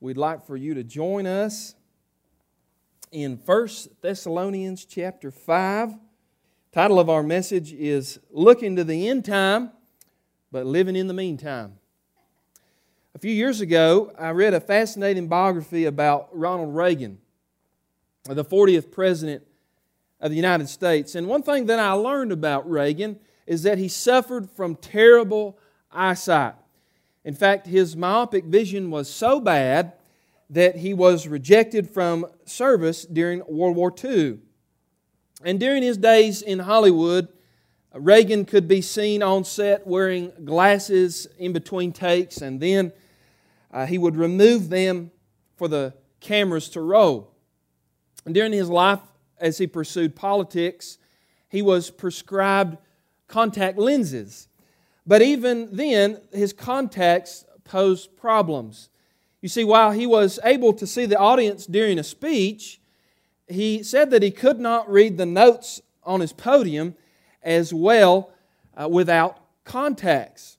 we'd like for you to join us in 1 Thessalonians chapter 5. Title of our message is Looking to the End Time, but Living in the Meantime. A few years ago, I read a fascinating biography about Ronald Reagan, the 40th President of the United States. And one thing that I learned about Reagan is that he suffered from terrible eyesight. In fact, his myopic vision was so bad that he was rejected from service during World War II. And during his days in Hollywood, Reagan could be seen on set wearing glasses in between takes, and then uh, he would remove them for the cameras to roll. And during his life, as he pursued politics, he was prescribed contact lenses. But even then, his contacts posed problems. You see, while he was able to see the audience during a speech, he said that he could not read the notes on his podium as well uh, without contacts.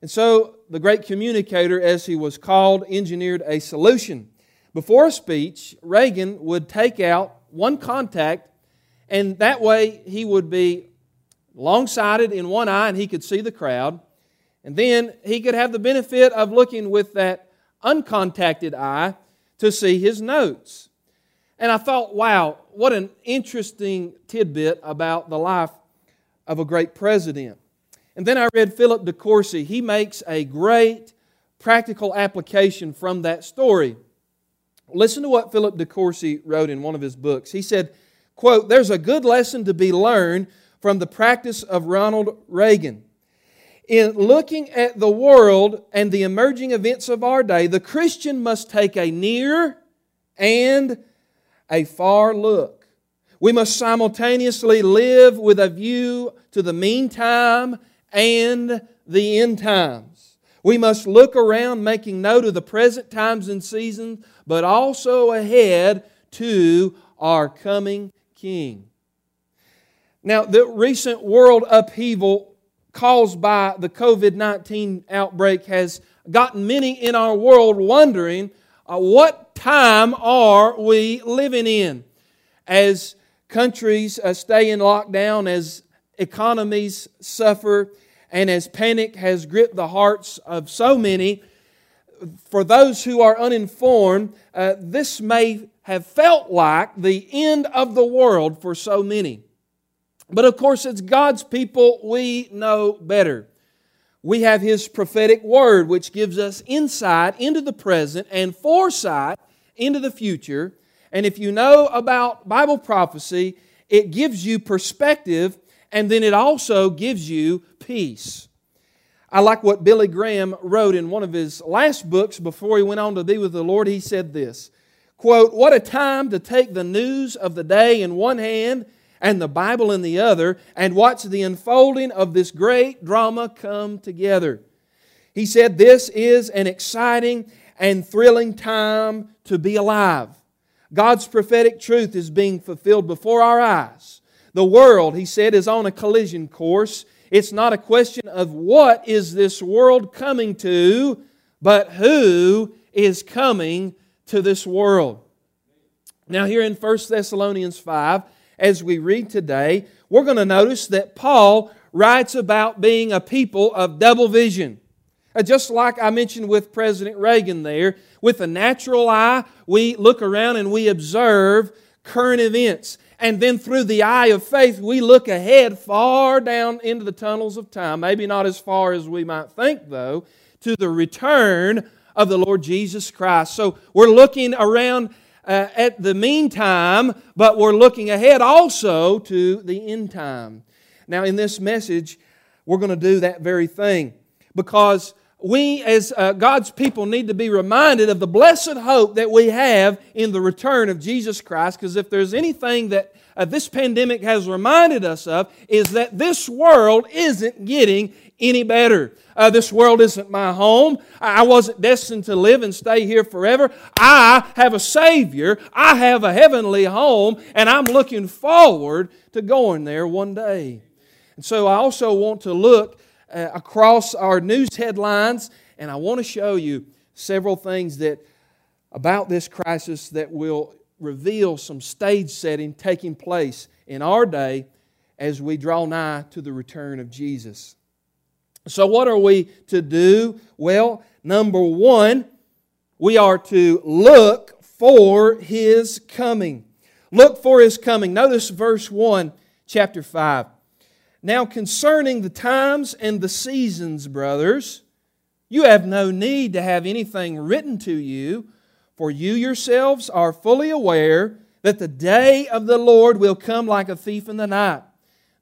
And so the great communicator, as he was called, engineered a solution. Before a speech, Reagan would take out one contact, and that way he would be long sighted in one eye and he could see the crowd. And then he could have the benefit of looking with that uncontacted eye to see his notes. And I thought, wow, what an interesting tidbit about the life of a great president. And then I read Philip de Courcy. He makes a great practical application from that story. Listen to what Philip de Courcy wrote in one of his books. He said, quote, There's a good lesson to be learned from the practice of Ronald Reagan. In looking at the world and the emerging events of our day, the Christian must take a near and a far look. We must simultaneously live with a view to the meantime and the end times. We must look around, making note of the present times and seasons, but also ahead to our coming King. Now, the recent world upheaval caused by the COVID 19 outbreak has gotten many in our world wondering uh, what time are we living in? As countries uh, stay in lockdown, as economies suffer, and as panic has gripped the hearts of so many, for those who are uninformed, uh, this may have felt like the end of the world for so many. But of course, it's God's people we know better. We have His prophetic word, which gives us insight into the present and foresight into the future. And if you know about Bible prophecy, it gives you perspective and then it also gives you peace. I like what Billy Graham wrote in one of his last books before he went on to be with the Lord. He said this quote, What a time to take the news of the day in one hand and the Bible in the other and watch the unfolding of this great drama come together. He said, This is an exciting and thrilling time to be alive. God's prophetic truth is being fulfilled before our eyes. The world, he said, is on a collision course. It's not a question of what is this world coming to, but who is coming to this world. Now, here in 1 Thessalonians 5, as we read today, we're going to notice that Paul writes about being a people of double vision. Uh, just like I mentioned with President Reagan there, with a natural eye, we look around and we observe current events. And then through the eye of faith, we look ahead far down into the tunnels of time. Maybe not as far as we might think, though, to the return of the Lord Jesus Christ. So we're looking around uh, at the meantime, but we're looking ahead also to the end time. Now, in this message, we're going to do that very thing because we, as uh, God's people, need to be reminded of the blessed hope that we have in the return of Jesus Christ. Because if there's anything that uh, this pandemic has reminded us of, is that this world isn't getting any better. Uh, this world isn't my home. I wasn't destined to live and stay here forever. I have a Savior. I have a heavenly home, and I'm looking forward to going there one day. And so I also want to look uh, across our news headlines, and I want to show you several things that about this crisis that will reveal some stage setting taking place in our day as we draw nigh to the return of Jesus. So, what are we to do? Well, number one, we are to look for His coming. Look for His coming. Notice verse 1, chapter 5. Now, concerning the times and the seasons, brothers, you have no need to have anything written to you, for you yourselves are fully aware that the day of the Lord will come like a thief in the night.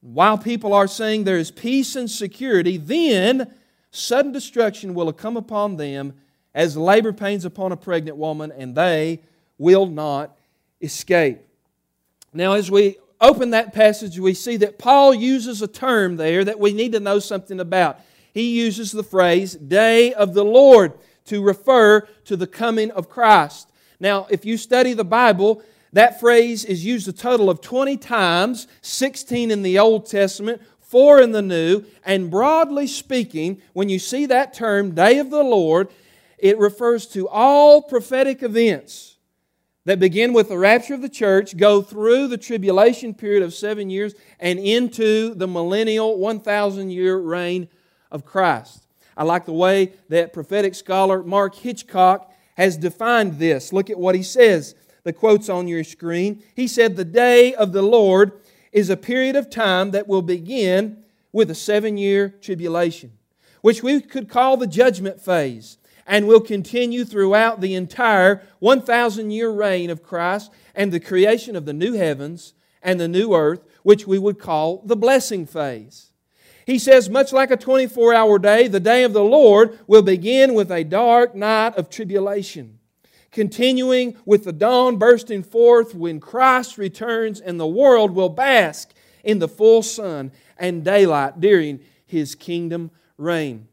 While people are saying there is peace and security, then sudden destruction will come upon them as labor pains upon a pregnant woman, and they will not escape. Now, as we open that passage, we see that Paul uses a term there that we need to know something about. He uses the phrase day of the Lord to refer to the coming of Christ. Now, if you study the Bible, that phrase is used a total of 20 times 16 in the Old Testament, 4 in the New. And broadly speaking, when you see that term, day of the Lord, it refers to all prophetic events that begin with the rapture of the church, go through the tribulation period of seven years, and into the millennial 1,000 year reign of Christ. I like the way that prophetic scholar Mark Hitchcock has defined this. Look at what he says the quote's on your screen. He said, The day of the Lord is a period of time that will begin with a seven year tribulation, which we could call the judgment phase, and will continue throughout the entire 1,000 year reign of Christ and the creation of the new heavens and the new earth, which we would call the blessing phase. He says, much like a 24 hour day, the day of the Lord will begin with a dark night of tribulation continuing with the dawn bursting forth when Christ returns and the world will bask in the full sun and daylight during his kingdom reign.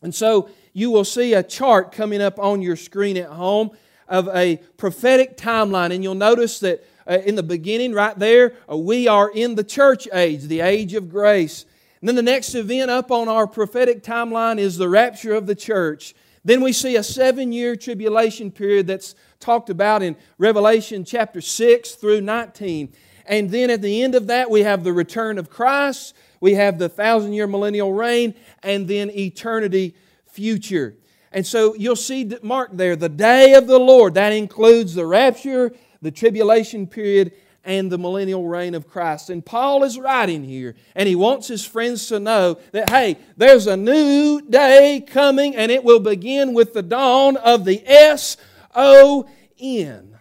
And so you will see a chart coming up on your screen at home of a prophetic timeline, and you'll notice that uh, in the beginning, right there, uh, we are in the church age, the age of grace. And then the next event up on our prophetic timeline is the rapture of the church. Then we see a seven year tribulation period that's talked about in Revelation chapter 6 through 19. And then at the end of that, we have the return of Christ, we have the thousand year millennial reign, and then eternity future. And so you'll see marked there the day of the Lord. That includes the rapture, the tribulation period, and the millennial reign of Christ. And Paul is writing here, and he wants his friends to know that, hey, there's a new day coming, and it will begin with the dawn of the S O N.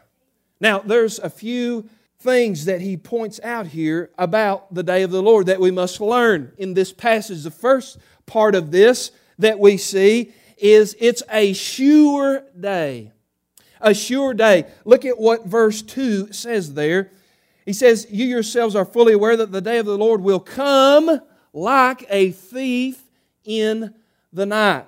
Now, there's a few things that he points out here about the day of the Lord that we must learn in this passage. The first part of this that we see is it's a sure day. A sure day. Look at what verse 2 says there. He says, You yourselves are fully aware that the day of the Lord will come like a thief in the night.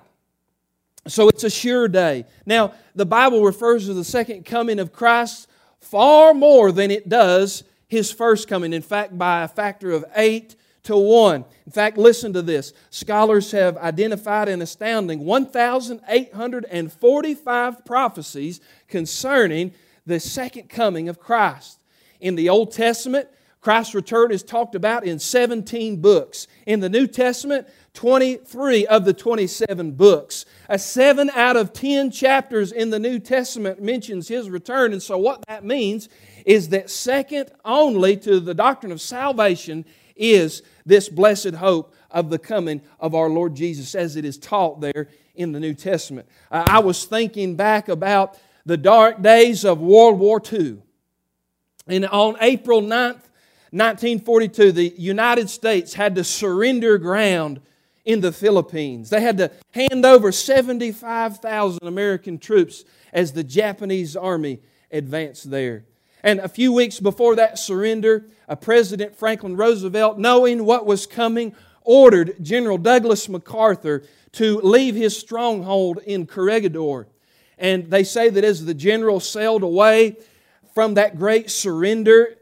So it's a sure day. Now, the Bible refers to the second coming of Christ far more than it does his first coming. In fact, by a factor of eight to one. In fact, listen to this. Scholars have identified an astounding 1,845 prophecies concerning the second coming of Christ. In the Old Testament, Christ's return is talked about in 17 books. In the New Testament, 23 of the 27 books. A 7 out of 10 chapters in the New Testament mentions his return. And so, what that means is that second only to the doctrine of salvation is this blessed hope of the coming of our Lord Jesus as it is taught there in the New Testament. I was thinking back about the dark days of World War II. And on April 9th, 1942, the United States had to surrender ground in the Philippines. They had to hand over 75,000 American troops as the Japanese army advanced there. And a few weeks before that surrender, President Franklin Roosevelt, knowing what was coming, ordered General Douglas MacArthur to leave his stronghold in Corregidor. And they say that as the general sailed away, from that great surrender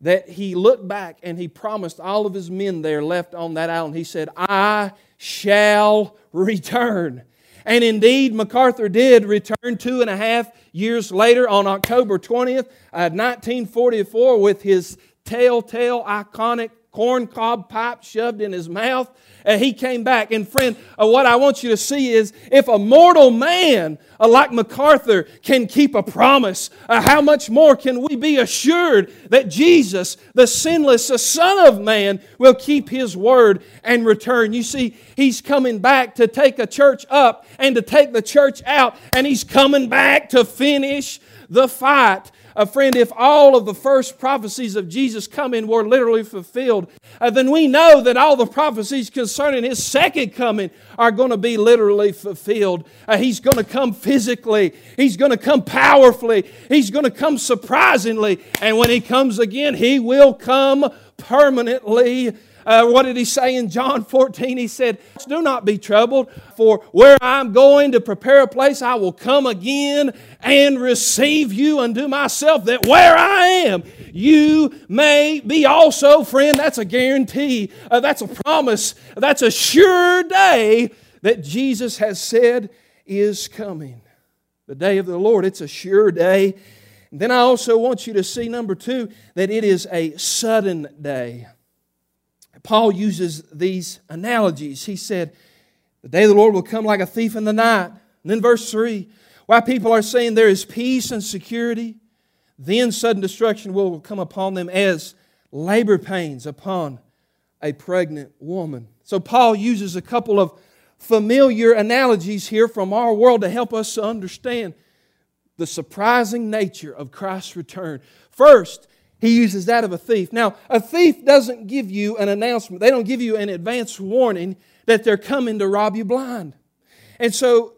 that he looked back and he promised all of his men there left on that island, he said, I shall return. And indeed, MacArthur did return two and a half years later on October 20th, uh, 1944, with his telltale, iconic corncob pipe shoved in his mouth. And he came back. And friend, uh, what I want you to see is if a mortal man uh, like MacArthur can keep a promise, uh, how much more can we be assured that Jesus, the sinless the Son of Man, will keep his word and return? You see, he's coming back to take a church up and to take the church out, and he's coming back to finish the fight. A friend, if all of the first prophecies of Jesus coming were literally fulfilled, uh, then we know that all the prophecies concerning his second coming are going to be literally fulfilled. Uh, he's going to come physically, he's going to come powerfully, he's going to come surprisingly, and when he comes again, he will come permanently uh, what did he say in John 14? He said, Do not be troubled, for where I'm going to prepare a place, I will come again and receive you unto myself, that where I am, you may be also. Friend, that's a guarantee. Uh, that's a promise. That's a sure day that Jesus has said is coming. The day of the Lord, it's a sure day. then I also want you to see, number two, that it is a sudden day. Paul uses these analogies. He said, The day of the Lord will come like a thief in the night. And then verse 3 why people are saying there is peace and security, then sudden destruction will come upon them as labor pains upon a pregnant woman. So Paul uses a couple of familiar analogies here from our world to help us understand the surprising nature of Christ's return. First, he uses that of a thief. Now, a thief doesn't give you an announcement, they don't give you an advance warning that they're coming to rob you blind. And so,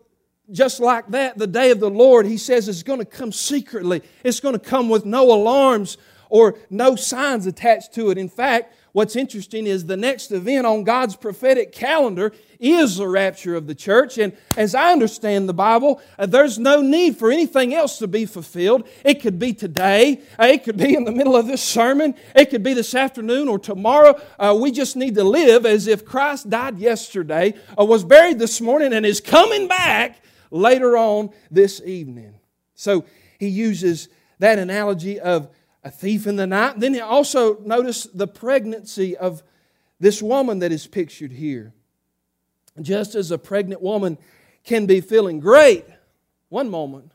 just like that, the day of the Lord, he says, is going to come secretly. It's going to come with no alarms or no signs attached to it. In fact, what's interesting is the next event on God's prophetic calendar is the rapture of the church. And as I understand the Bible, uh, there's no need for anything else to be fulfilled. It could be today, uh, it could be in the middle of this sermon, it could be this afternoon or tomorrow. Uh, we just need to live as if Christ died yesterday, uh, was buried this morning, and is coming back later on this evening. So he uses that analogy of a thief in the night. Then he also notice the pregnancy of this woman that is pictured here. Just as a pregnant woman can be feeling great one moment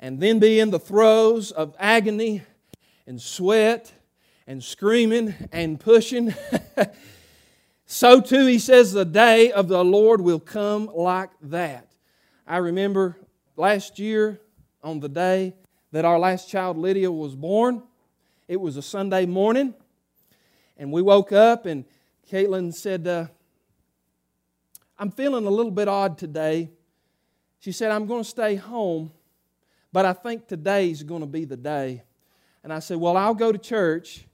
and then be in the throes of agony and sweat and screaming and pushing, so too he says the day of the Lord will come like that. I remember last year on the day that our last child, Lydia, was born. It was a Sunday morning, and we woke up, and Caitlin said, uh, I'm feeling a little bit odd today. She said, I'm going to stay home, but I think today's going to be the day. And I said, Well, I'll go to church.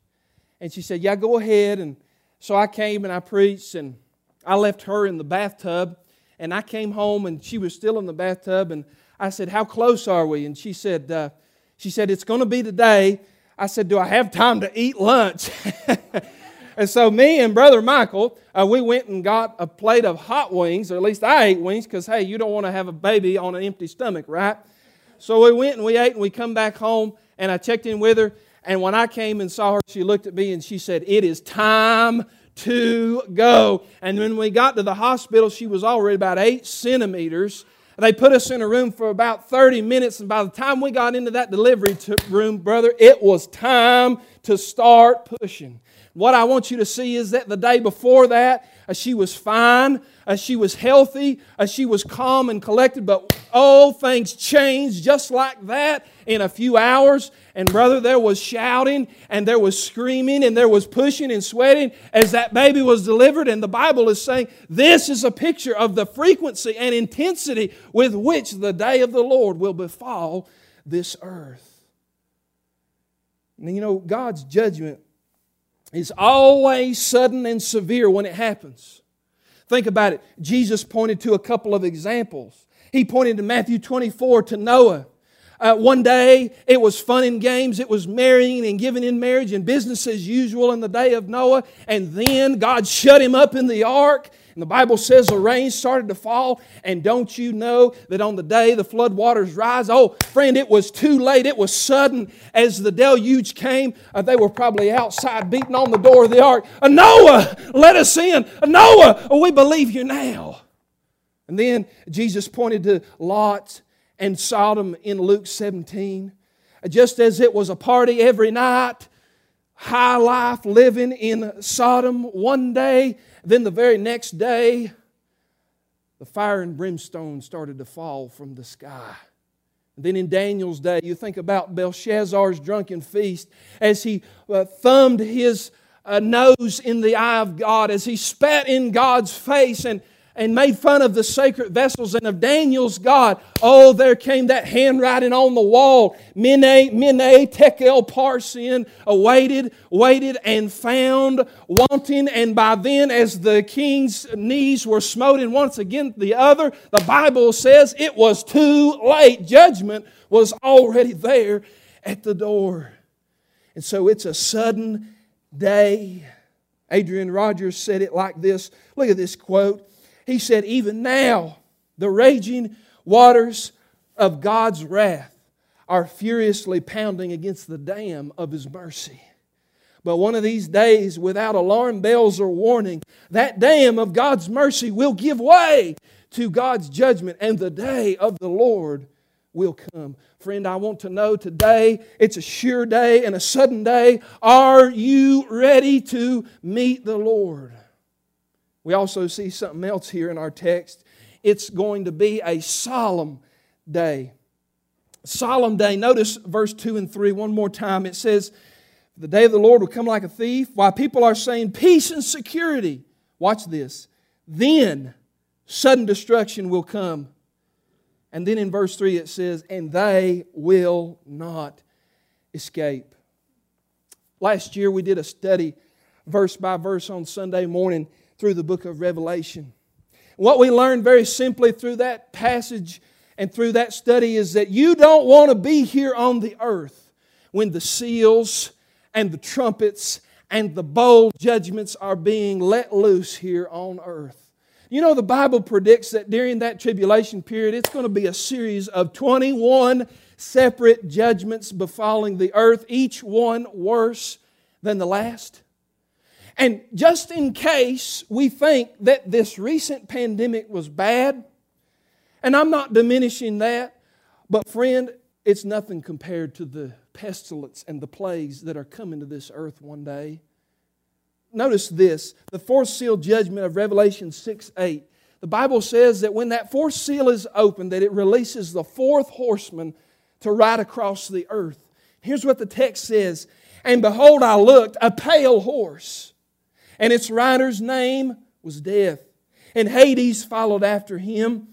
And she said, Yeah, go ahead. And so I came and I preached, and I left her in the bathtub. And I came home, and she was still in the bathtub. And I said, How close are we? And she said, uh, she said, It's going to be today. I said, Do I have time to eat lunch? and so, me and Brother Michael, uh, we went and got a plate of hot wings, or at least I ate wings, because, hey, you don't want to have a baby on an empty stomach, right? So, we went and we ate, and we come back home, and I checked in with her. And when I came and saw her, she looked at me and she said, It is time to go. And when we got to the hospital, she was already about eight centimeters they put us in a room for about 30 minutes, and by the time we got into that delivery room, brother, it was time to start pushing. What I want you to see is that the day before that, uh, she was fine, uh, she was healthy, uh, she was calm and collected, but oh, things changed just like that in a few hours. And brother, there was shouting and there was screaming and there was pushing and sweating as that baby was delivered. And the Bible is saying this is a picture of the frequency and intensity with which the day of the Lord will befall this earth. And you know, God's judgment is always sudden and severe when it happens. Think about it. Jesus pointed to a couple of examples. He pointed to Matthew 24 to Noah Uh, one day it was fun and games, it was marrying and giving in marriage and business as usual in the day of Noah. And then God shut him up in the ark. And the Bible says the rain started to fall. And don't you know that on the day the flood waters rise? Oh, friend, it was too late. It was sudden. As the deluge came, uh, they were probably outside beating on the door of the ark. Uh, Noah, let us in. Uh, Noah, we believe you now. And then Jesus pointed to Lot and Sodom in Luke 17. Just as it was a party every night, high life living in Sodom one day, then the very next day, the fire and brimstone started to fall from the sky. And then in Daniel's day, you think about Belshazzar's drunken feast as he uh, thumbed his uh, nose in the eye of God, as he spat in God's face and and made fun of the sacred vessels and of Daniel's God. Oh, there came that handwriting on the wall. Mene, Mene, Tekel, Parsin, awaited, waited, and found, wanting. And by then, as the king's knees were smoten once again the other, the Bible says it was too late. Judgment was already there at the door. And so it's a sudden day. Adrian Rogers said it like this. Look at this quote. He said, Even now, the raging waters of God's wrath are furiously pounding against the dam of His mercy. But one of these days, without alarm bells or warning, that dam of God's mercy will give way to God's judgment, and the day of the Lord will come. Friend, I want to know today, it's a sure day and a sudden day. Are you ready to meet the Lord? We also see something else here in our text. It's going to be a solemn day. Solemn day. Notice verse 2 and 3 one more time. It says, The day of the Lord will come like a thief, while people are saying peace and security. Watch this. Then sudden destruction will come. And then in verse 3 it says, And they will not escape. Last year we did a study, verse by verse, on Sunday morning through the book of Revelation. What we learn very simply through that passage and through that study is that you don't want to be here on the earth when the seals and the trumpets and the bowl judgments are being let loose here on earth. You know, the Bible predicts that during that tribulation period, it's going to be a series of 21 separate judgments befalling the earth, each one worse than the last. And just in case we think that this recent pandemic was bad, and I'm not diminishing that, but friend, it's nothing compared to the pestilence and the plagues that are coming to this earth one day. Notice this the fourth seal judgment of Revelation 6 8. The Bible says that when that fourth seal is opened, that it releases the fourth horseman to ride across the earth. Here's what the text says And behold, I looked, a pale horse and its rider's name was Death. And Hades followed after him,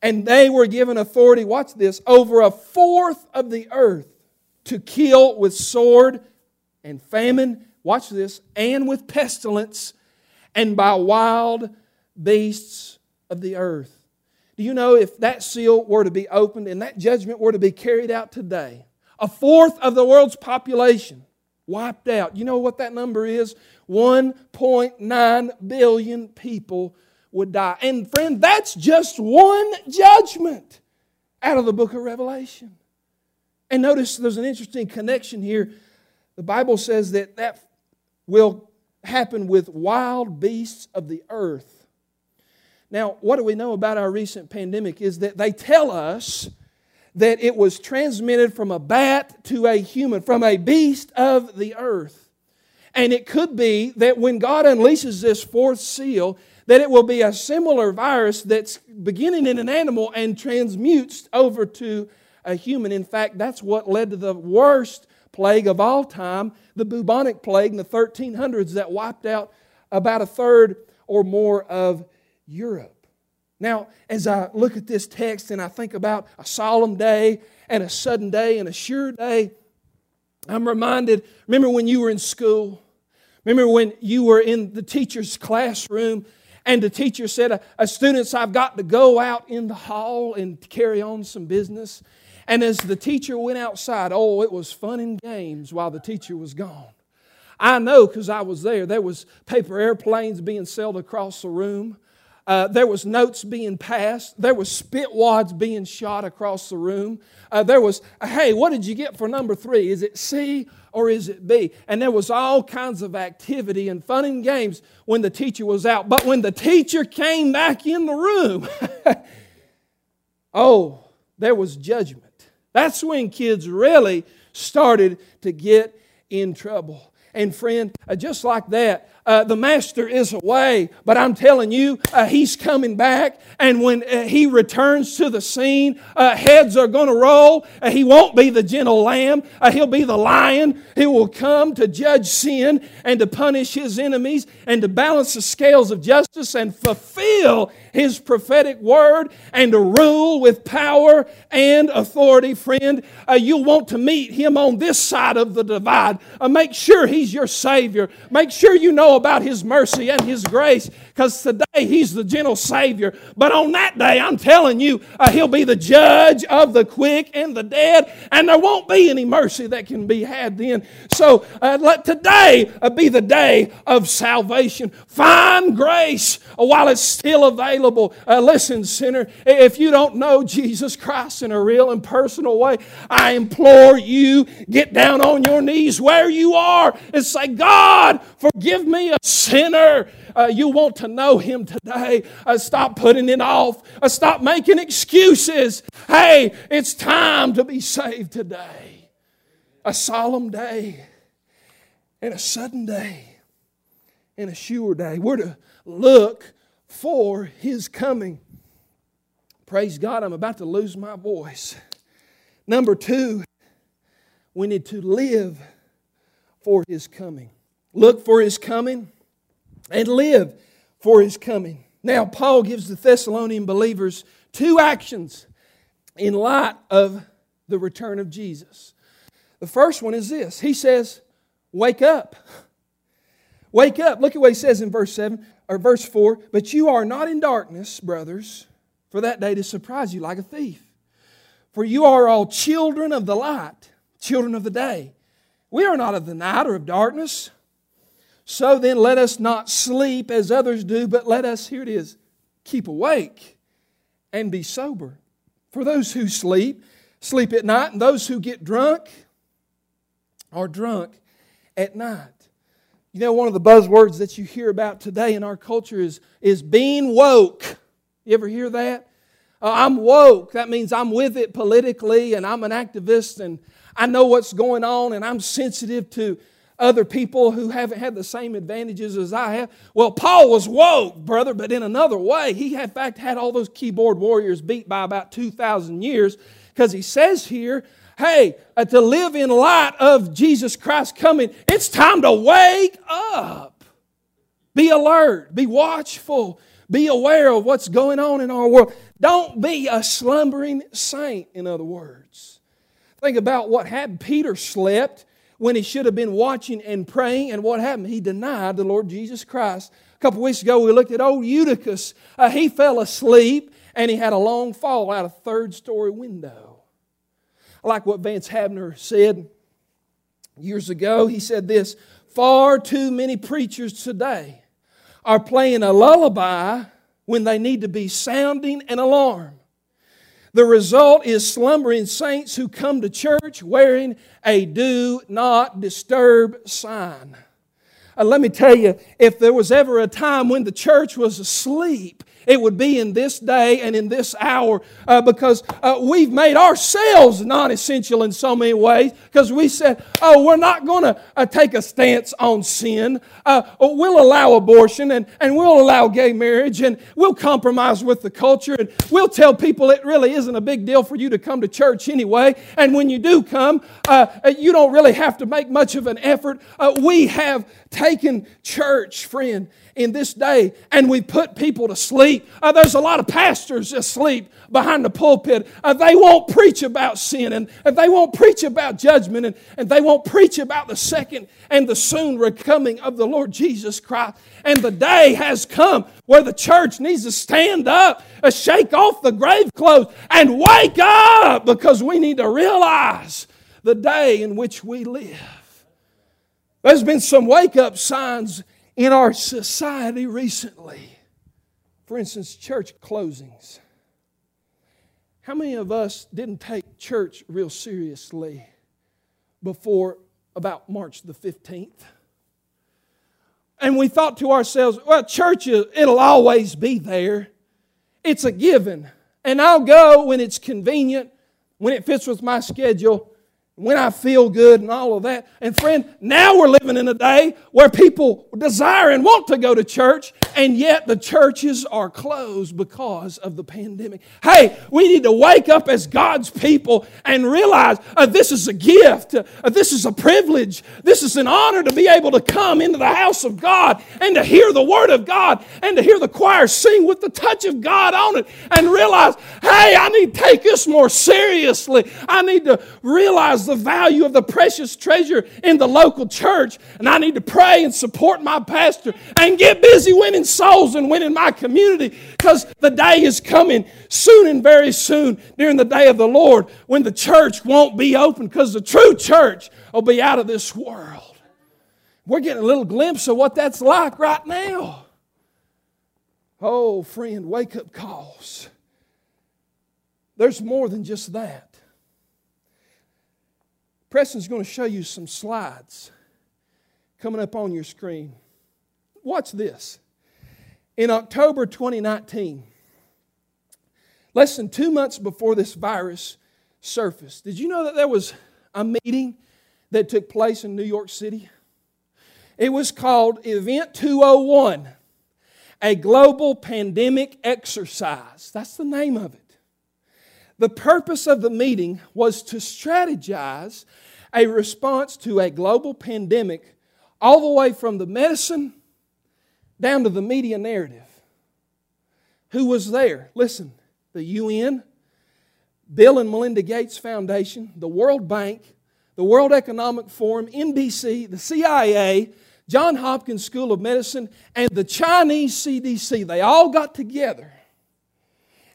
and they were given authority, watch this, over a fourth of the earth to kill with sword and famine, watch this, and with pestilence, and by wild beasts of the earth. Do you know if that seal were to be opened and that judgment were to be carried out today, a fourth of the world's population wiped out. You know what that number is? 1.9 billion people would die. And friend, that's just one judgment out of the book of Revelation. And notice there's an interesting connection here. The Bible says that that will happen with wild beasts of the earth. Now, what do we know about our recent pandemic is that they tell us that it was transmitted from a bat to a human, from a beast of the earth. And it could be that when God unleashes this fourth seal, that it will be a similar virus that's beginning in an animal and transmutes over to a human. In fact, that's what led to the worst plague of all time, the bubonic plague in the 1300s that wiped out about a third or more of Europe. Now, as I look at this text and I think about a solemn day and a sudden day and a sure day, I'm reminded remember when you were in school? Remember when you were in the teacher's classroom and the teacher said, uh, Students, I've got to go out in the hall and carry on some business. And as the teacher went outside, oh, it was fun and games while the teacher was gone. I know because I was there. There was paper airplanes being sailed across the room. Uh, there was notes being passed. There was spit wads being shot across the room. Uh, there was, hey, what did you get for number three? Is it C or is it B? And there was all kinds of activity and fun and games when the teacher was out. But when the teacher came back in the room, oh, there was judgment. That's when kids really started to get in trouble. And friend, uh, just like that, uh, the master is away, but I'm telling you, uh, he's coming back. And when uh, he returns to the scene, uh, heads are going to roll. Uh, he won't be the gentle lamb, uh, he'll be the lion. He will come to judge sin and to punish his enemies and to balance the scales of justice and fulfill his prophetic word and to rule with power and authority. Friend, you'll want to meet him on this side of the divide. make sure he's your Savior. Make sure you know about His mercy and His grace because today He's the gentle Savior. But on that day, I'm telling you, uh, He'll be the judge of the quick and the dead, and there won't be any mercy that can be had then. So uh, let today uh, be the day of salvation. Find grace while it's still available. Uh, listen, sinner, if you don't know Jesus Christ in a real and personal way, I implore you, get down on your knees where you are and say, God, forgive me a sinner. Uh, you want to know Him today. Uh, stop putting it off. Uh, stop making excuses. Hey, it's time to be saved today. A solemn day and a sudden day and a sure day. We're to look for His coming. Praise God, I'm about to lose my voice. Number two, we need to live for His coming. Look for His coming and live for his coming. Now, Paul gives the Thessalonian believers two actions in light of the return of Jesus. The first one is this He says, Wake up. Wake up. Look at what he says in verse 7 or verse 4. But you are not in darkness, brothers, for that day to surprise you like a thief. For you are all children of the light, children of the day. We are not of the night or of darkness. So then, let us not sleep as others do, but let us, here it is, keep awake and be sober. For those who sleep, sleep at night, and those who get drunk are drunk at night. You know, one of the buzzwords that you hear about today in our culture is, is being woke. You ever hear that? Uh, I'm woke. That means I'm with it politically and I'm an activist and I know what's going on and I'm sensitive to other people who haven't had the same advantages as I have. Well, Paul was woke, brother, but in another way. He, in fact, had all those keyboard warriors beat by about 2,000 years because he says here, hey, uh, to live in light of Jesus Christ coming, it's time to wake up. Be alert, be watchful, be aware of what's going on in our world. Don't be a slumbering saint, in other words. Think about what happened. Peter slept when he should have been watching and praying. And what happened? He denied the Lord Jesus Christ. A couple weeks ago, we looked at old Eutychus. Uh, he fell asleep and he had a long fall out of a third story window. I like what Vance Havner said years ago. He said this Far too many preachers today are playing a lullaby when they need to be sounding an alarm. The result is slumbering saints who come to church wearing a do not disturb sign. Uh, let me tell you, if there was ever a time when the church was asleep, it would be in this day and in this hour uh, because uh, we've made ourselves non essential in so many ways because we said, oh, we're not going to uh, take a stance on sin. Uh, we'll allow abortion and, and we'll allow gay marriage and we'll compromise with the culture and we'll tell people it really isn't a big deal for you to come to church anyway. And when you do come, uh, you don't really have to make much of an effort. Uh, we have taken church, friend, in this day and we put people to sleep. Uh, there's a lot of pastors asleep behind the pulpit. Uh, they won't preach about sin and, and they won't preach about judgment and, and they won't preach about the second and the soon recoming of the Lord Jesus Christ. And the day has come where the church needs to stand up, uh, shake off the grave clothes, and wake up because we need to realize the day in which we live. There's been some wake up signs in our society recently. For instance, church closings. How many of us didn't take church real seriously before about March the 15th? And we thought to ourselves, well, church, it'll always be there. It's a given. And I'll go when it's convenient, when it fits with my schedule, when I feel good and all of that. And friend, now we're living in a day where people desire and want to go to church, and yet the churches are closed because of the pandemic. Hey, we need to wake up as God's people and realize uh, this is a gift, uh, this is a privilege, this is an honor to be able to come into the house of God and to hear the Word of God and to hear the choir sing with the touch of God on it and realize, hey, I need to take this more seriously. I need to realize the value of the precious treasure in the local church, and I need to pray and support my pastor and get busy winning souls and winning my community because the day is coming soon and very soon during the day of the Lord when the church won't be open because the true church will be out of this world. We're getting a little glimpse of what that's like right now. Oh, friend, wake up calls. There's more than just that. Preston's going to show you some slides coming up on your screen. Watch this. In October 2019, less than two months before this virus surfaced, did you know that there was a meeting that took place in New York City? It was called Event 201, a global pandemic exercise. That's the name of it. The purpose of the meeting was to strategize a response to a global pandemic all the way from the medicine down to the media narrative. Who was there? Listen, the UN, Bill and Melinda Gates Foundation, the World Bank, the World Economic Forum, NBC, the CIA, John Hopkins School of Medicine, and the Chinese CDC. They all got together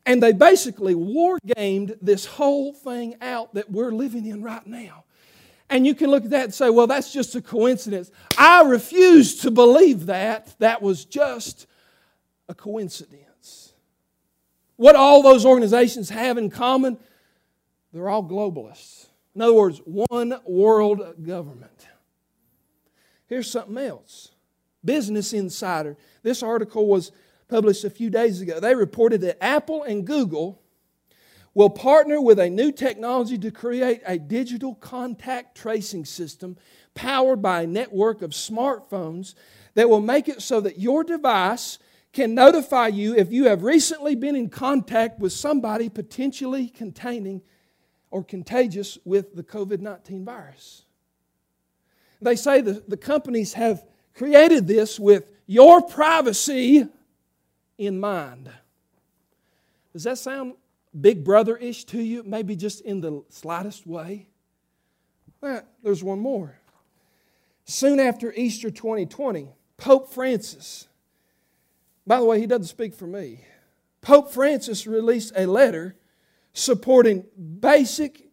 and they basically war gamed this whole thing out that we're living in right now. And you can look at that and say, well, that's just a coincidence. I refuse to believe that. That was just a coincidence. What all those organizations have in common, they're all globalists. In other words, one world government. Here's something else Business Insider. This article was published a few days ago. They reported that Apple and Google will partner with a new technology to create a digital contact tracing system powered by a network of smartphones that will make it so that your device can notify you if you have recently been in contact with somebody potentially containing or contagious with the COVID 19 virus. They say the, the companies have created this with your privacy in mind. Does that sound big brother ish to you? Maybe just in the slightest way? There's one more. Soon after Easter 2020, Pope Francis, by the way, he doesn't speak for me. Pope Francis released a letter supporting basic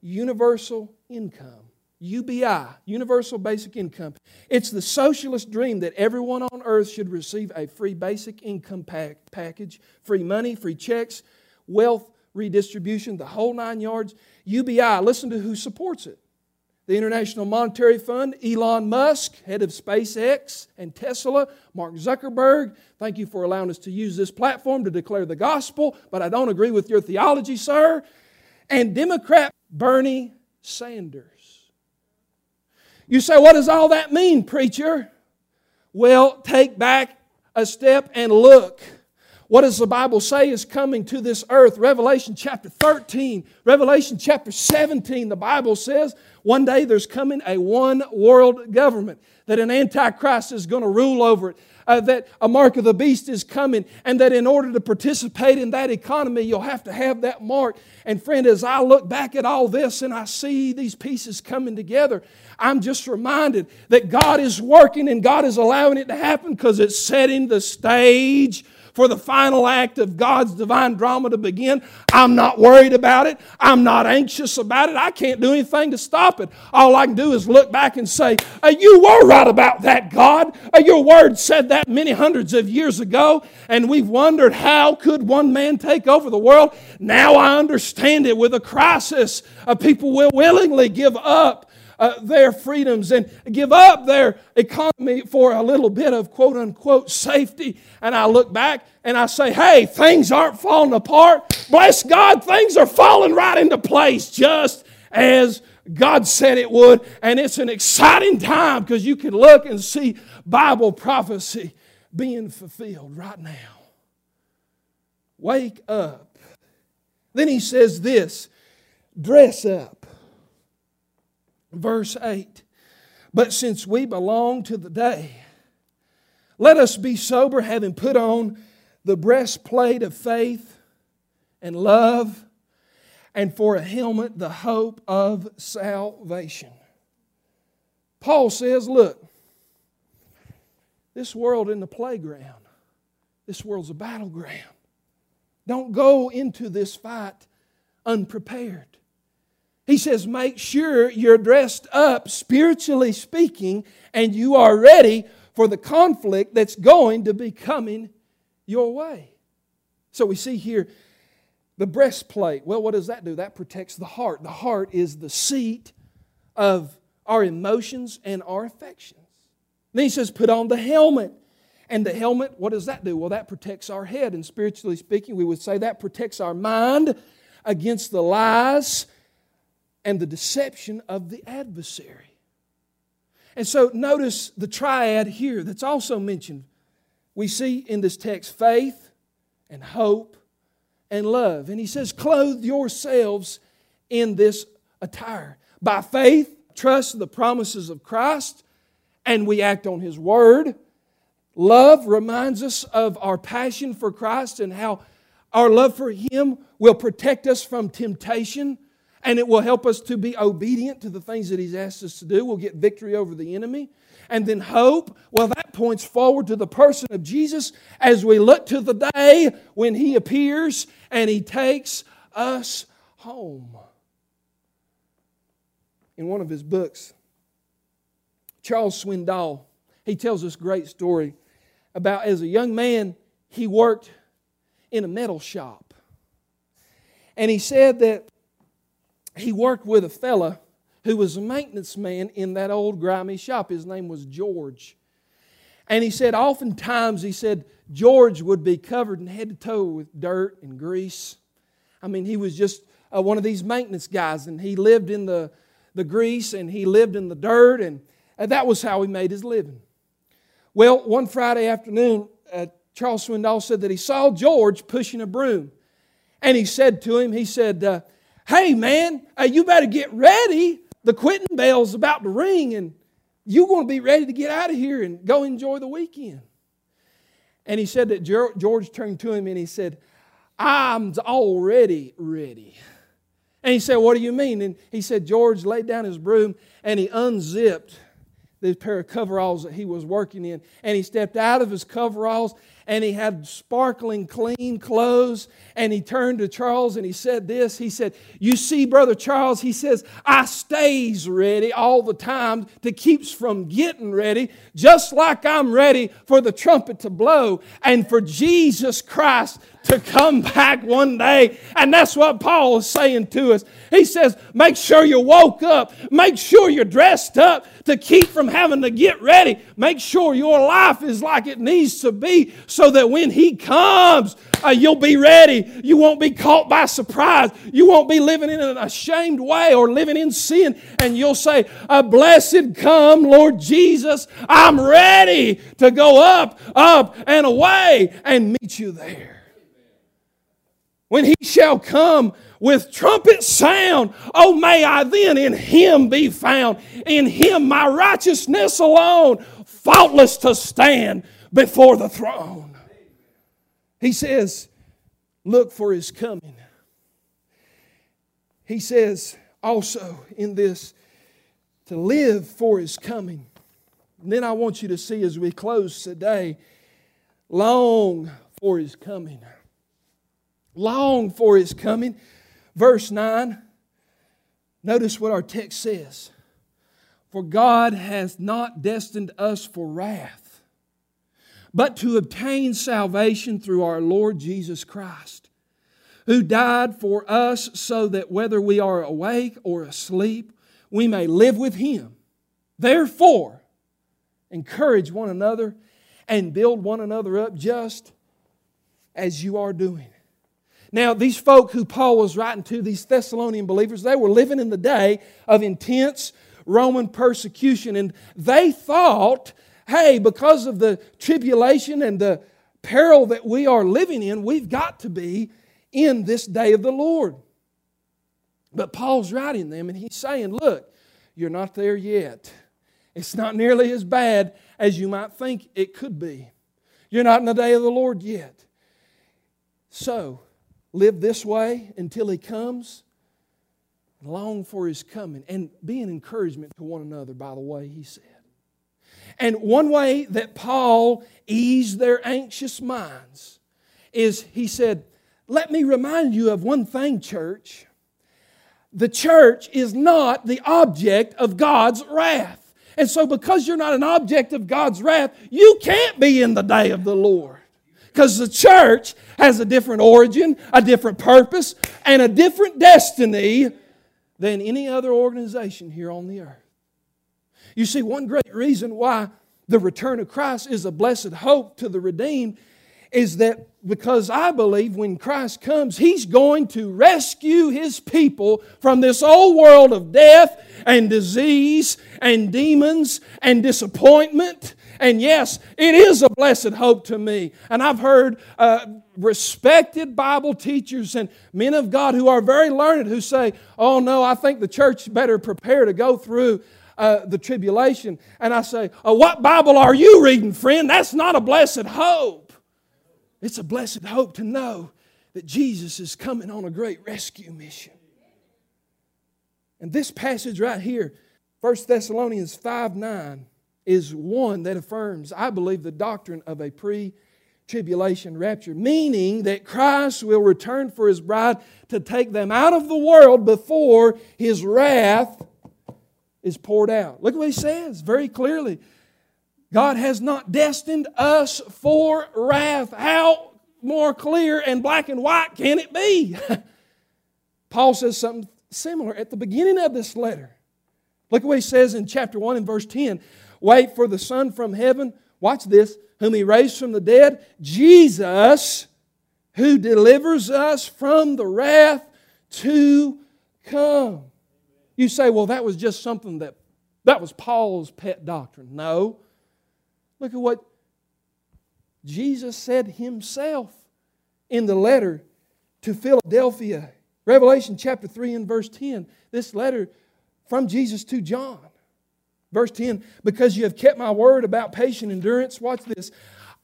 universal income. UBI, Universal Basic Income. It's the socialist dream that everyone on earth should receive a free basic income pack, package, free money, free checks, wealth redistribution, the whole nine yards. UBI, listen to who supports it. The International Monetary Fund, Elon Musk, head of SpaceX and Tesla, Mark Zuckerberg. Thank you for allowing us to use this platform to declare the gospel, but I don't agree with your theology, sir. And Democrat Bernie Sanders. You say, what does all that mean, preacher? Well, take back a step and look. What does the Bible say is coming to this earth? Revelation chapter 13, Revelation chapter 17, the Bible says one day there's coming a one world government, that an antichrist is going to rule over it. Uh, that a mark of the beast is coming, and that in order to participate in that economy, you'll have to have that mark. And friend, as I look back at all this and I see these pieces coming together, I'm just reminded that God is working and God is allowing it to happen because it's setting the stage for the final act of God's divine drama to begin. I'm not worried about it. I'm not anxious about it. I can't do anything to stop it. All I can do is look back and say, uh, You were right about that, God. Uh, your word said that many hundreds of years ago, and we've wondered how could one man take over the world. Now I understand it with a crisis. Uh, people will willingly give up uh, their freedoms and give up their economy for a little bit of quote unquote safety. And I look back and I say, hey, things aren't falling apart. Bless God, things are falling right into place just as God said it would. And it's an exciting time because you can look and see Bible prophecy being fulfilled right now. Wake up. Then he says this dress up verse 8. But since we belong to the day, let us be sober, having put on the breastplate of faith and love, and for a helmet, the hope of salvation. Paul says, Look, this world in the playground, this world's a battleground. Don't go into this fight unprepared. He says, make sure you're dressed up, spiritually speaking, and you are ready for the conflict that's going to be coming your way. So we see here the breastplate. Well, what does that do? That protects the heart. The heart is the seat of our emotions and our affections. Then he says, put on the helmet. And the helmet, what does that do? Well, that protects our head. And spiritually speaking, we would say that protects our mind against the lies and the deception of the adversary. And so notice the triad here that's also mentioned. We see in this text faith and hope and love. And he says, Clothe yourselves in this attire. By faith, trust the promises of Christ, and we act on his word. Love reminds us of our passion for Christ and how our love for him will protect us from temptation and it will help us to be obedient to the things that He's asked us to do. We'll get victory over the enemy. And then hope, well, that points forward to the person of Jesus as we look to the day when He appears and He takes us home. In one of his books, Charles Swindoll, he tells this great story about as a young man, he worked in a metal shop. And he said that he worked with a fella who was a maintenance man in that old grimy shop. His name was George. And he said, oftentimes, he said, George would be covered in head to toe with dirt and grease. I mean, he was just uh, one of these maintenance guys, and he lived in the, the grease and he lived in the dirt, and, and that was how he made his living. Well, one Friday afternoon, uh, Charles Swindoll said that he saw George pushing a broom. And he said to him, he said, uh, hey man, uh, you better get ready. The quitting bell's about to ring, and you're going to be ready to get out of here and go enjoy the weekend. And he said that George turned to him and he said, I'm already ready. And he said, What do you mean? And he said, George laid down his broom and he unzipped the pair of coveralls that he was working in. And he stepped out of his coveralls and he had sparkling clean clothes and he turned to charles and he said this he said you see brother charles he says i stays ready all the time to keeps from getting ready just like i'm ready for the trumpet to blow and for jesus christ to come back one day. And that's what Paul is saying to us. He says, make sure you woke up, make sure you're dressed up to keep from having to get ready. Make sure your life is like it needs to be so that when He comes, uh, you'll be ready. You won't be caught by surprise. You won't be living in an ashamed way or living in sin. And you'll say, Blessed come, Lord Jesus. I'm ready to go up, up, and away and meet you there when he shall come with trumpet sound. Oh, may I then in him be found, in him my righteousness alone, faultless to stand before the throne. He says, Look for his coming. He says also in this to live for his coming. And then I want you to see as we close today, long for his coming. Long for his coming. Verse 9, notice what our text says. For God has not destined us for wrath, but to obtain salvation through our Lord Jesus Christ, who died for us so that whether we are awake or asleep, we may live with him. Therefore, encourage one another and build one another up just as you are doing. Now, these folk who Paul was writing to, these Thessalonian believers, they were living in the day of intense Roman persecution, and they thought, hey, because of the tribulation and the peril that we are living in, we've got to be in this day of the Lord. But Paul's writing them, and he's saying, look, you're not there yet. It's not nearly as bad as you might think it could be. You're not in the day of the Lord yet. So, live this way until He comes. Long for His coming. And be an encouragement to one another, by the way, He said. And one way that Paul eased their anxious minds is he said, Let me remind you of one thing, church. The church is not the object of God's wrath. And so, because you're not an object of God's wrath, you can't be in the day of the Lord. Because the church has a different origin, a different purpose, and a different destiny than any other organization here on the earth. You see, one great reason why the return of Christ is a blessed hope to the redeemed is that because I believe when Christ comes, He's going to rescue His people from this old world of death and disease and demons and disappointment. And yes, it is a blessed hope to me. And I've heard uh, respected Bible teachers and men of God who are very learned who say, oh no, I think the church better prepare to go through uh, the tribulation. And I say, oh, what Bible are you reading, friend? That's not a blessed hope. It's a blessed hope to know that Jesus is coming on a great rescue mission. And this passage right here, 1 Thessalonians 5 9, is one that affirms, I believe, the doctrine of a pre tribulation rapture, meaning that Christ will return for his bride to take them out of the world before his wrath is poured out. Look what he says very clearly. God has not destined us for wrath. How more clear and black and white can it be? Paul says something similar at the beginning of this letter. Look at what he says in chapter 1 and verse 10. Wait for the Son from heaven, watch this, whom he raised from the dead, Jesus, who delivers us from the wrath to come. You say, well, that was just something that, that was Paul's pet doctrine. No. Look at what Jesus said himself in the letter to Philadelphia. Revelation chapter 3 and verse 10. This letter from Jesus to John. Verse 10 Because you have kept my word about patient endurance, watch this.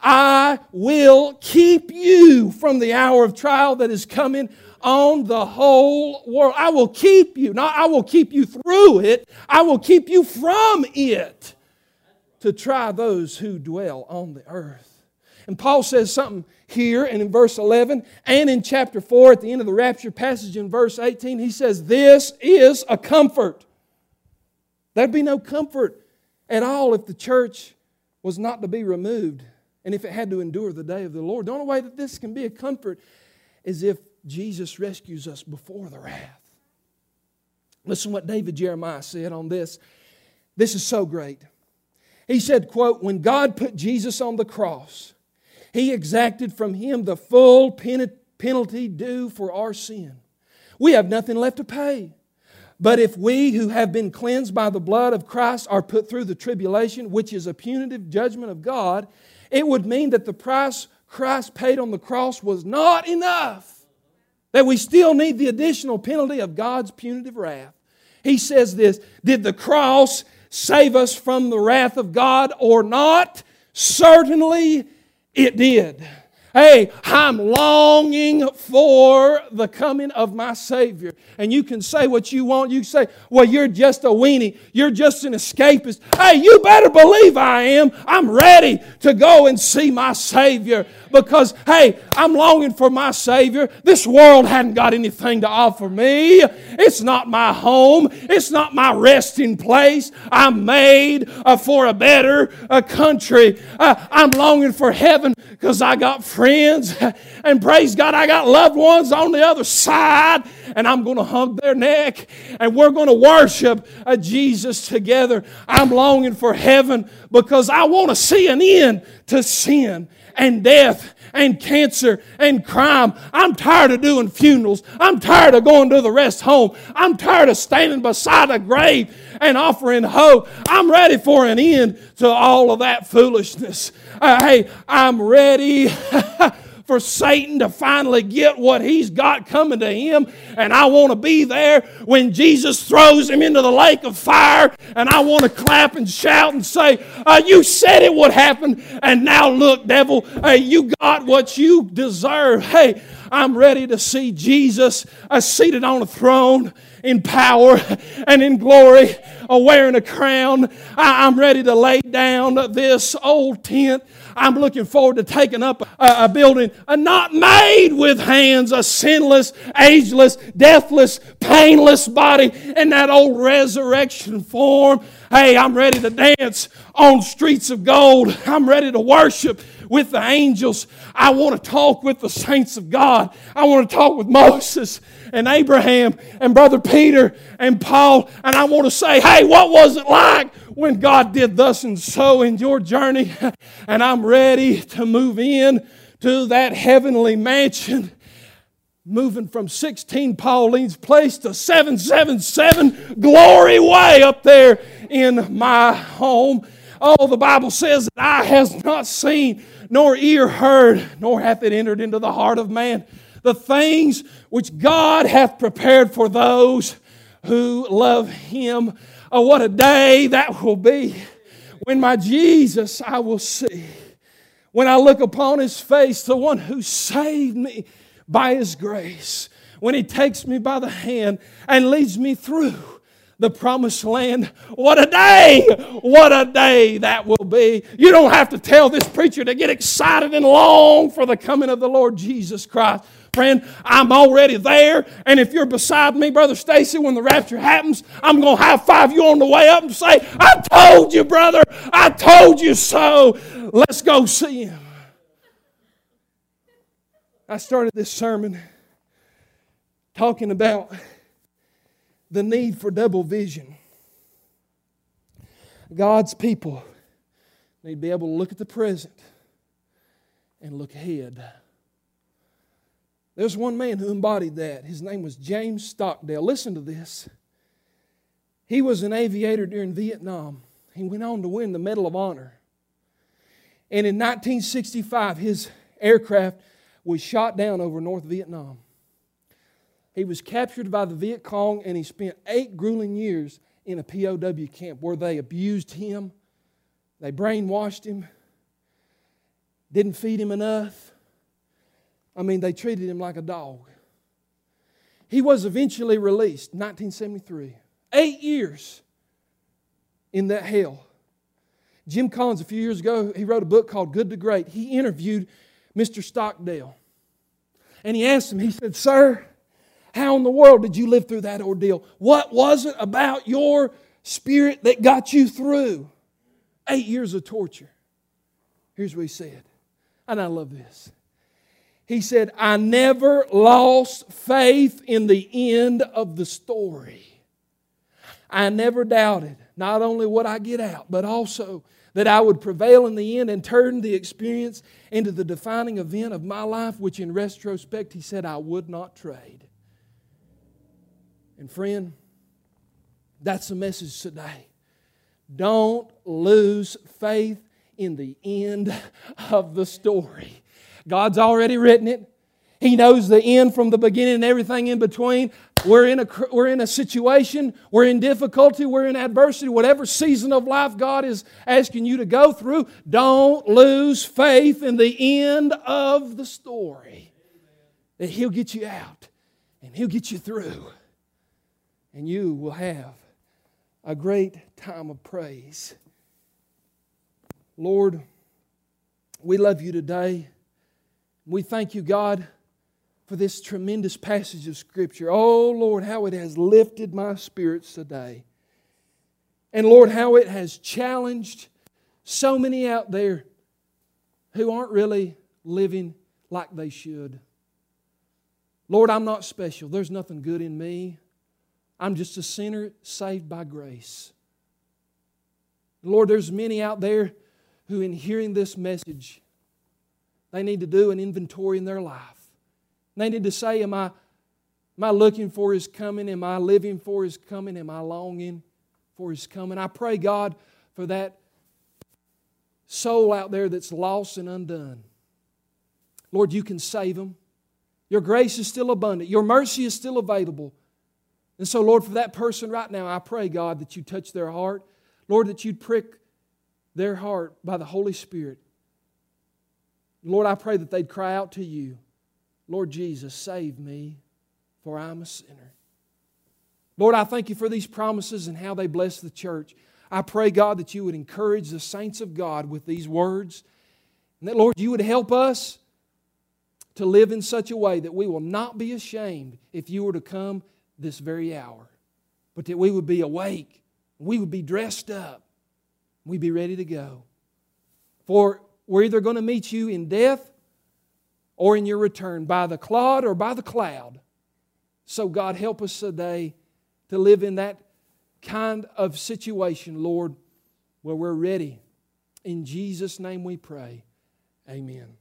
I will keep you from the hour of trial that is coming on the whole world. I will keep you. Not I will keep you through it, I will keep you from it to try those who dwell on the earth. And Paul says something here and in verse 11 and in chapter 4 at the end of the rapture passage in verse 18. He says, This is a comfort. There'd be no comfort at all if the church was not to be removed and if it had to endure the day of the Lord. The only way that this can be a comfort is if Jesus rescues us before the wrath. Listen what David Jeremiah said on this. This is so great. He said, quote, when God put Jesus on the cross, he exacted from him the full penalty due for our sin. We have nothing left to pay. But if we who have been cleansed by the blood of Christ are put through the tribulation, which is a punitive judgment of God, it would mean that the price Christ paid on the cross was not enough. That we still need the additional penalty of God's punitive wrath. He says this Did the cross save us from the wrath of God or not? Certainly it did. Hey, I'm longing for the coming of my Savior. And you can say what you want. You say, well, you're just a weenie. You're just an escapist. Hey, you better believe I am. I'm ready to go and see my Savior because, hey, I'm longing for my Savior. This world hadn't got anything to offer me. It's not my home, it's not my resting place. I'm made uh, for a better uh, country. Uh, I'm longing for heaven because I got friends, and praise God, I got loved ones on the other side, and I'm going to hug their neck, and we're going to worship uh, Jesus together. I'm longing for heaven because I want to see an end to sin and death and cancer and crime. I'm tired of doing funerals. I'm tired of going to the rest home. I'm tired of standing beside a grave and offering hope. I'm ready for an end to all of that foolishness. Uh, hey, I'm ready. for Satan to finally get what he's got coming to him. And I want to be there when Jesus throws him into the lake of fire. And I want to clap and shout and say, uh, You said it would happen. And now look, devil, uh, you got what you deserve. Hey, I'm ready to see Jesus uh, seated on a throne in power and in glory, uh, wearing a crown. I'm ready to lay down this old tent I'm looking forward to taking up a, building a not made with hands, a sinless, ageless, deathless, painless body in that old resurrection form. Hey, I'm ready to dance on streets of gold. I'm ready to worship with the angels. I want to talk with the saints of God. I want to talk with Moses and Abraham and Brother Peter and Paul. And I want to say, hey, what was it like when God did thus and so in your journey? And I'm ready to move in to that heavenly mansion moving from 16 Pauline's Place to 777 Glory Way up there in my home. Oh, the Bible says that eye has not seen, nor ear heard, nor hath it entered into the heart of man the things which God hath prepared for those who love him. Oh, what a day that will be when my Jesus I will see. When I look upon his face, the one who saved me by his grace. When he takes me by the hand and leads me through the promised land. What a day! What a day that will be. You don't have to tell this preacher to get excited and long for the coming of the Lord Jesus Christ. Friend, I'm already there. And if you're beside me, Brother Stacy, when the rapture happens, I'm going to high five you on the way up and say, I told you, brother. I told you so. Let's go see him. I started this sermon talking about the need for double vision. God's people need to be able to look at the present and look ahead. There's one man who embodied that. His name was James Stockdale. Listen to this. He was an aviator during Vietnam. He went on to win the Medal of Honor. And in 1965, his aircraft was shot down over North Vietnam. He was captured by the Viet Cong and he spent eight grueling years in a POW camp where they abused him, they brainwashed him, didn't feed him enough. I mean, they treated him like a dog. He was eventually released, 1973. Eight years in that hell. Jim Collins, a few years ago, he wrote a book called Good to Great. He interviewed Mr. Stockdale. And he asked him, he said, Sir, how in the world did you live through that ordeal? What was it about your spirit that got you through eight years of torture? Here's what he said, and I love this. He said, I never lost faith in the end of the story. I never doubted not only what I get out, but also that I would prevail in the end and turn the experience into the defining event of my life, which in retrospect, he said, I would not trade. And friend, that's the message today. Don't lose faith in the end of the story. God's already written it. He knows the end from the beginning and everything in between. we're in, a, we're in a situation, we're in difficulty, we're in adversity, whatever season of life God is asking you to go through, don't lose faith in the end of the story. That He'll get you out and He'll get you through. And you will have a great time of praise. Lord, we love you today. We thank you, God for this tremendous passage of Scripture. Oh, Lord, how it has lifted my spirits today. And Lord, how it has challenged so many out there who aren't really living like they should. Lord, I'm not special. There's nothing good in me. I'm just a sinner saved by grace. Lord, there's many out there who, in hearing this message, they need to do an inventory in their life. They need to say, Am I, am I looking for His coming? Am I living for His coming? Am I longing for His coming? I pray, God, for that soul out there that's lost and undone. Lord, you can save them. Your grace is still abundant. Your mercy is still available. And so, Lord, for that person right now, I pray, God, that you touch their heart. Lord, that you'd prick their heart by the Holy Spirit. Lord, I pray that they'd cry out to you. Lord Jesus, save me, for I'm a sinner. Lord, I thank you for these promises and how they bless the church. I pray, God, that you would encourage the saints of God with these words. And that, Lord, you would help us to live in such a way that we will not be ashamed if you were to come this very hour, but that we would be awake, we would be dressed up, we'd be ready to go. For we're either going to meet you in death or in your return, by the clod or by the cloud. So, God, help us today to live in that kind of situation, Lord, where we're ready. In Jesus' name we pray. Amen.